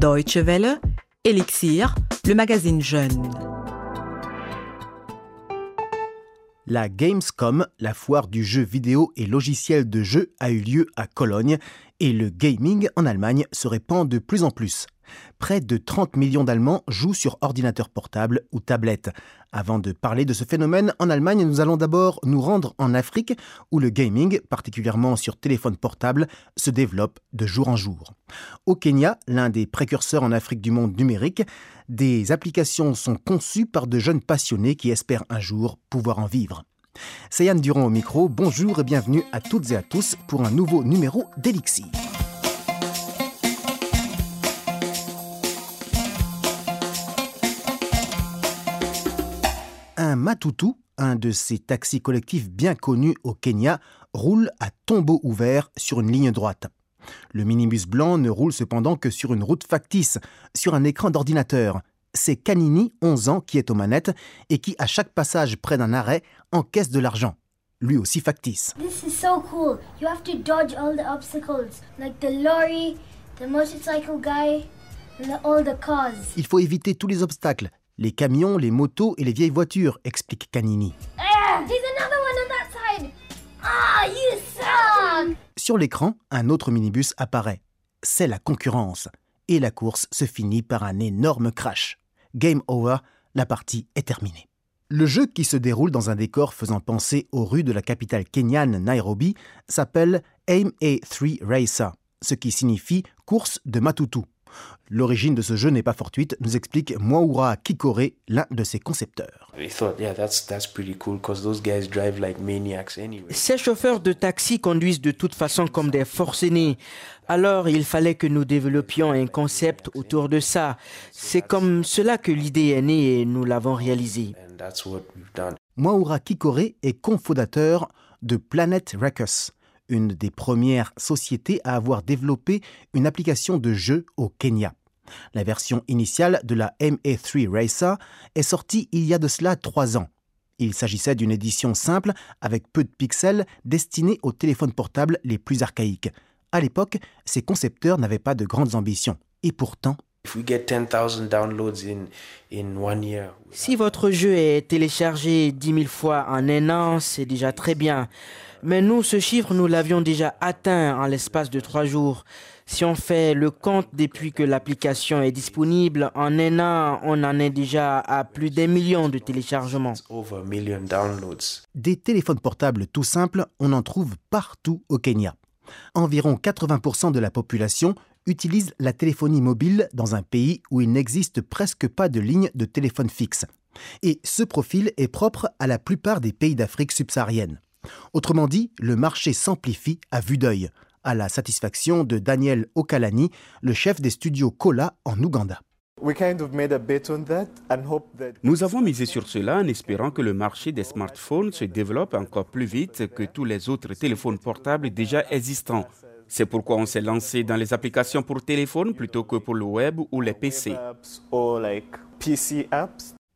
Deutsche Welle, Elixir, le magazine Jeune. La Gamescom, la foire du jeu vidéo et logiciel de jeu, a eu lieu à Cologne et le gaming en Allemagne se répand de plus en plus. Près de 30 millions d'Allemands jouent sur ordinateur portable ou tablette. Avant de parler de ce phénomène en Allemagne, nous allons d'abord nous rendre en Afrique où le gaming, particulièrement sur téléphone portable, se développe de jour en jour. Au Kenya, l'un des précurseurs en Afrique du monde numérique, des applications sont conçues par de jeunes passionnés qui espèrent un jour pouvoir en vivre. C'est Yann Durand au micro, bonjour et bienvenue à toutes et à tous pour un nouveau numéro d'Elixir. Un Matutu, un de ces taxis collectifs bien connus au Kenya, roule à tombeau ouvert sur une ligne droite. Le minibus blanc ne roule cependant que sur une route factice, sur un écran d'ordinateur. C'est Canini, 11 ans, qui est aux manettes et qui, à chaque passage près d'un arrêt, encaisse de l'argent. Lui aussi factice. This is so cool. You have to dodge all the obstacles, like the lorry, the motorcycle guy, and all the cars. Il faut éviter tous les obstacles, les camions, les motos et les vieilles voitures, explique Canini. Ah! Sur l'écran, un autre minibus apparaît. C'est la concurrence. Et la course se finit par un énorme crash. Game over, la partie est terminée. Le jeu qui se déroule dans un décor faisant penser aux rues de la capitale kenyane Nairobi s'appelle Aim A3 Racer, ce qui signifie course de Matutu. L'origine de ce jeu n'est pas fortuite, nous explique Mwaura Kikore, l'un de ses concepteurs. We thought, yeah, that's that's pretty cool because those guys drive like maniacs anyway. Ces chauffeurs de taxi conduisent de toute façon comme des forcenés. Alors il fallait que nous développions un concept autour de ça. C'est comme cela que l'idée est née et nous l'avons réalisée. And that's what we've done. Mwaura Kikore est cofondateur de Planet Records, une des premières sociétés à avoir développé une application de jeu au Kenya. La version initiale de la MA3 Racer est sortie il y a de cela trois ans. Il s'agissait d'une édition simple avec peu de pixels destinée aux téléphones portables les plus archaïques. À l'époque, ses concepteurs n'avaient pas de grandes ambitions. Et pourtant, If we get 10,000 downloads in in one year, Si votre jeu est téléchargé 10 000 fois en un an, c'est déjà très bien. Mais nous, ce chiffre, nous l'avions déjà atteint en l'espace de trois jours. Si on fait le compte depuis que l'application est disponible, en un an, on en est déjà à plus d'un million de téléchargements. des téléphones portables tout simples, on en trouve partout au Kenya. Environ 80% de la population utilise la téléphonie mobile dans un pays où il n'existe presque pas de ligne de téléphone fixe. Et ce profil est propre à la plupart des pays d'Afrique subsaharienne. Autrement dit, le marché s'amplifie à vue d'œil, à la satisfaction de Daniel Okalani, le chef des studios Kola en Ouganda. Nous avons misé sur cela en espérant que le marché des smartphones se développe encore plus vite que tous les autres téléphones portables déjà existants. C'est pourquoi on s'est lancé dans les applications pour téléphone plutôt que pour le web ou les PC.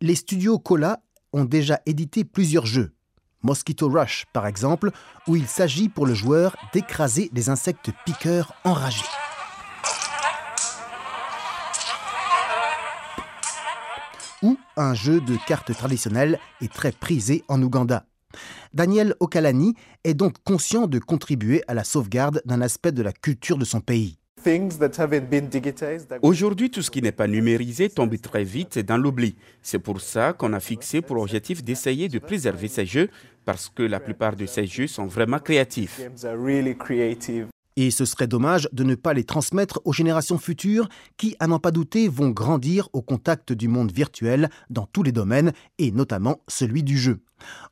les studios Cola ont déjà édité plusieurs jeux. Mosquito Rush, par exemple, où il s'agit pour le joueur d'écraser des insectes piqueurs enragés. Ou un jeu de cartes traditionnel et très prisé en Ouganda. Daniel Okalani est donc conscient de contribuer à la sauvegarde d'un aspect de la culture de son pays. Things that haven't been digitized. that- Aujourd'hui, tout ce qui n'est pas numérisé tombe très vite dans l'oubli. C'est pour ça qu'on a fixé pour objectif d'essayer de préserver ces jeux parce que la plupart de ces jeux sont vraiment créatifs. Et ce serait dommage de ne pas les transmettre aux générations futures qui, à n'en pas douter, vont grandir au contact du monde virtuel dans tous les domaines, et notamment celui du jeu.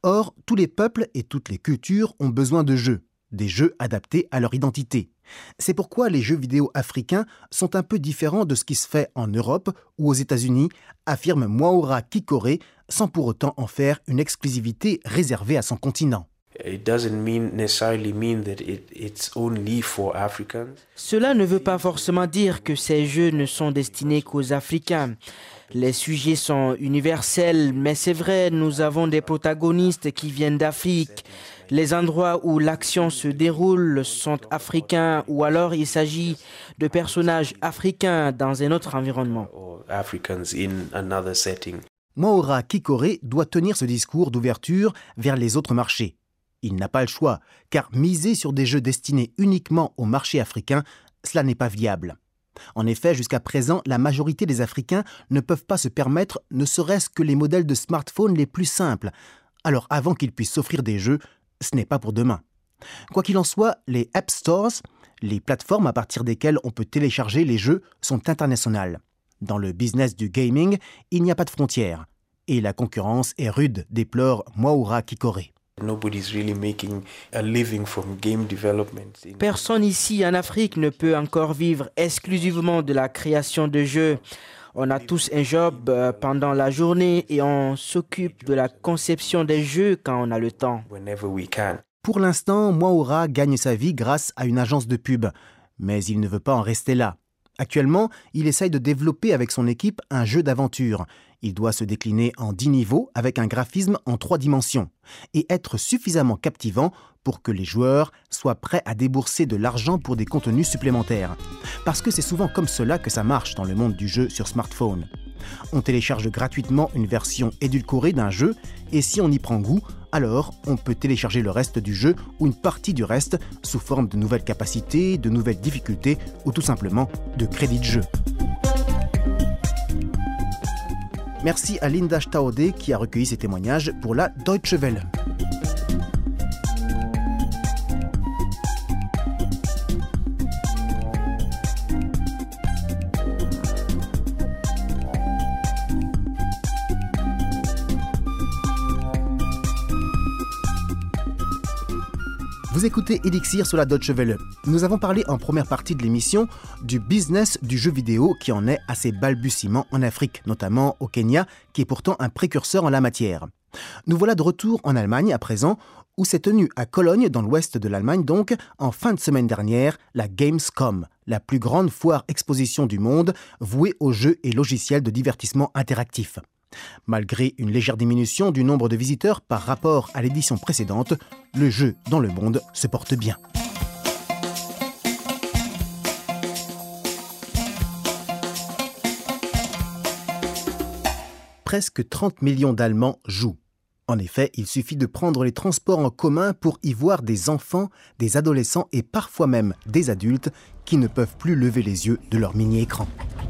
Or, tous les peuples et toutes les cultures ont besoin de jeux, des jeux adaptés à leur identité. C'est pourquoi les jeux vidéo africains sont un peu différents de ce qui se fait en Europe ou aux États-Unis, affirme Mwaura Kikore, sans pour autant en faire une exclusivité réservée à son continent. It doesn't mean necessarily mean that it, it's only for Africans. Cela ne veut pas forcément dire que ces jeux ne sont destinés qu'aux Africains. Les sujets sont universels, mais c'est vrai, nous avons des protagonistes qui viennent d'Afrique. Les endroits où l'action se déroule sont africains ou alors il s'agit de personnages africains dans un autre environnement. or Africans in another setting. Maura Kikore doit tenir ce discours d'ouverture vers les autres marchés. Il n'a pas le choix, car miser sur des jeux destinés uniquement au marché africain, cela n'est pas viable. En effet, jusqu'à présent, la majorité des Africains ne peuvent pas se permettre ne serait-ce que les modèles de smartphones les plus simples. Alors avant qu'ils puissent s'offrir des jeux, ce n'est pas pour demain. Quoi qu'il en soit, les App Stores, les plateformes à partir desquelles on peut télécharger les jeux, sont internationales. Dans le business du gaming, il n'y a pas de frontières. Et la concurrence est rude, déplore Mwaura Kikore. Nobody's really making a living from game development. in- Personne ici en Afrique ne peut encore vivre exclusivement de la création de jeux. On a tous un job euh, pendant la journée et on s'occupe de la conception des jeux quand on a le temps. whenever we can. Pour l'instant, Mwaura gagne sa vie grâce à une agence de pub. Mais il ne veut pas en rester là. Actuellement, il essaye de développer avec son équipe un jeu d'aventure. Il doit se décliner en 10 niveaux avec un graphisme en 3 dimensions et être suffisamment captivant pour que les joueurs soient prêts à débourser de l'argent pour des contenus supplémentaires. Parce que c'est souvent comme cela que ça marche dans le monde du jeu sur smartphone. On télécharge gratuitement une version édulcorée d'un jeu et si on y prend goût, alors on peut télécharger le reste du jeu ou une partie du reste sous forme de nouvelles capacités, de nouvelles difficultés ou tout simplement de crédits de jeu. Merci à Linda Staudé qui a recueilli ces témoignages pour la Deutsche Welle. Vous écoutez Elixir sur la Deutsche Welle. Nous avons parlé en première partie de l'émission du business du jeu vidéo qui en est à ses balbutiements en Afrique, notamment au Kenya, qui est pourtant un précurseur en la matière. Nous voilà de retour en Allemagne à présent, où s'est tenue à Cologne, dans l'ouest de l'Allemagne donc, en fin de semaine dernière, la Gamescom, la plus grande foire exposition du monde vouée aux jeux et logiciels de divertissement interactifs. Malgré une légère diminution du nombre de visiteurs par rapport à l'édition précédente, le jeu dans le monde se porte bien. Presque 30 millions d'Allemands jouent. En effet, il suffit de prendre les transports en commun pour y voir des enfants, des adolescents et parfois même des adultes qui ne peuvent plus lever les yeux de leur mini-écran. «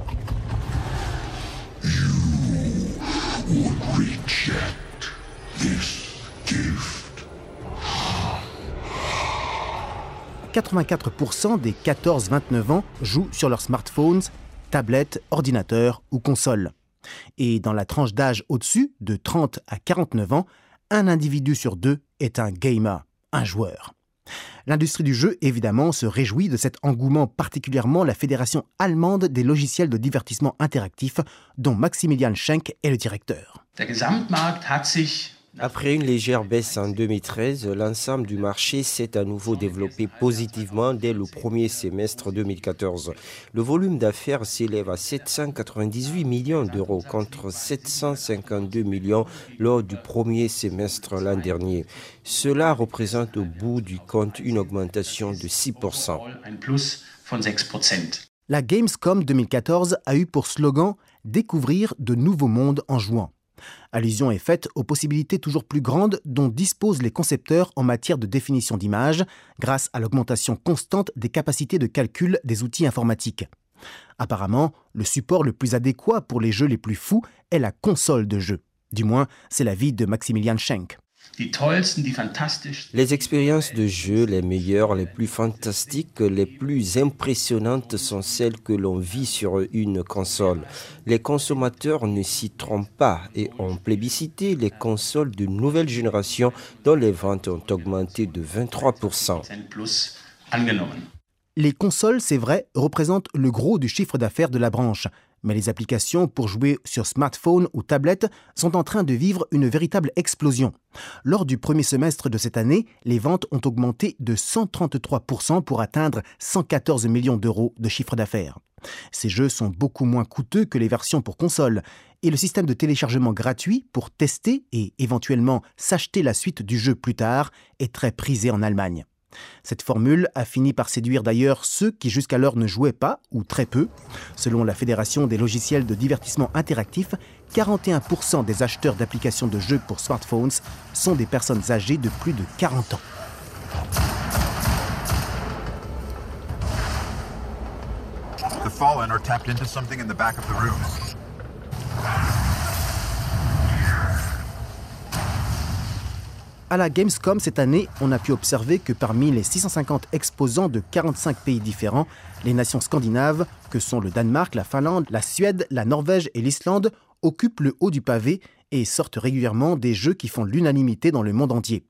84% des 14-29 ans jouent sur leurs smartphones, tablettes, ordinateurs ou consoles. Et dans la tranche d'âge au-dessus, de 30 à 49 ans, un individu sur deux est un gamer, un joueur. L'industrie du jeu, évidemment, se réjouit de cet engouement, particulièrement la Fédération allemande des logiciels de divertissement interactif, dont Maximilian Schenk est le directeur. Après une légère baisse en 2013, l'ensemble du marché s'est à nouveau développé positivement dès le premier semestre 2014. Le volume d'affaires s'élève à 798 millions d'euros contre 752 millions lors du premier semestre l'an dernier. Cela représente au bout du compte une augmentation de 6%. ein Plus von 6%. La Gamescom 2014 a eu pour slogan Découvrir de nouveaux mondes en jouant. Allusion est faite aux possibilités toujours plus grandes dont disposent les concepteurs en matière de définition d'images grâce à l'augmentation constante des capacités de calcul des outils informatiques. Apparemment, le support le plus adéquat pour les jeux les plus fous est la console de jeu. Du moins, c'est l'avis de Maximilian Schenk. Les expériences de jeu les meilleures, les plus fantastiques, les plus impressionnantes sont celles que l'on vit sur une console. Les consommateurs ne s'y trompent pas et ont plébiscité les consoles de nouvelle génération dont les ventes ont augmenté de 23%. Plus angenommen. Les consoles, c'est vrai, représentent le gros du chiffre d'affaires de la branche, mais les applications pour jouer sur smartphone ou tablette sont en train de vivre une véritable explosion. Lors du premier semestre de cette année, les ventes ont augmenté de 133% pour atteindre 114 millions d'euros de chiffre d'affaires. Ces jeux sont beaucoup moins coûteux que les versions pour console, et le système de téléchargement gratuit pour tester et éventuellement s'acheter la suite du jeu plus tard est très prisé en Allemagne. Cette formule a fini par séduire d'ailleurs ceux qui jusqu'alors ne jouaient pas ou très peu. Selon la Fédération des logiciels de divertissement interactif, 41% des acheteurs d'applications de jeux pour smartphones sont des personnes âgées de plus de 40 ans. À la Gamescom cette année, on a pu observer que parmi les 650 exposants de 45 pays différents, les nations scandinaves, que sont le Danemark, la Finlande, la Suède, la Norvège et l'Islande, occupent le haut du pavé et sortent régulièrement des jeux qui font l'unanimité dans le monde entier.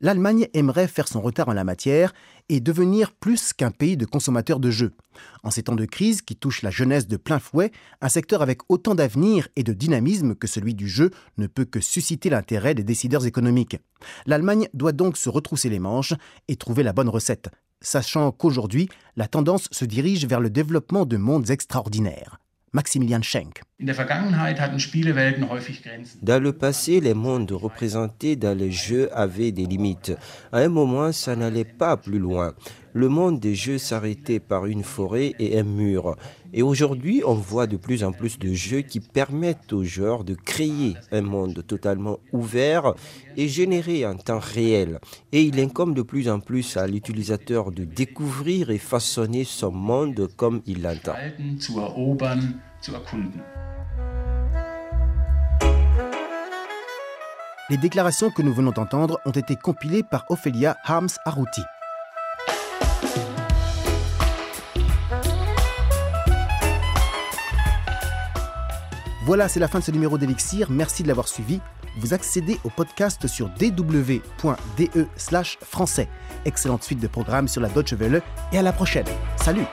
L'Allemagne aimerait faire son retard en la matière et devenir plus qu'un pays de consommateurs de jeux. En ces temps de crise qui touchent la jeunesse de plein fouet, un secteur avec autant d'avenir et de dynamisme que celui du jeu ne peut que susciter l'intérêt des décideurs économiques. L'Allemagne doit donc se retrousser les manches et trouver la bonne recette, sachant qu'aujourd'hui, la tendance se dirige vers le développement de mondes extraordinaires. Maximilian Schenk. Dans le passé, les mondes représentés dans les jeux avaient des limites. À un moment, ça n'allait pas plus loin. Le monde des jeux s'arrêtait par une forêt et un mur. Et aujourd'hui, on voit de plus en plus de jeux qui permettent aux joueurs de créer un monde totalement ouvert et généré en temps réel. Et il incombe de plus en plus à l'utilisateur de découvrir et façonner son monde comme il l'entend. Les déclarations que nous venons d'entendre ont été compilées par Ophelia Harms Aruti. Voilà, c'est la fin de ce numéro d'Elixir. Merci de l'avoir suivi. Vous accédez au podcast sur dw.de français. Excellente suite de programmes sur la Deutsche Welle et à la prochaine. Salut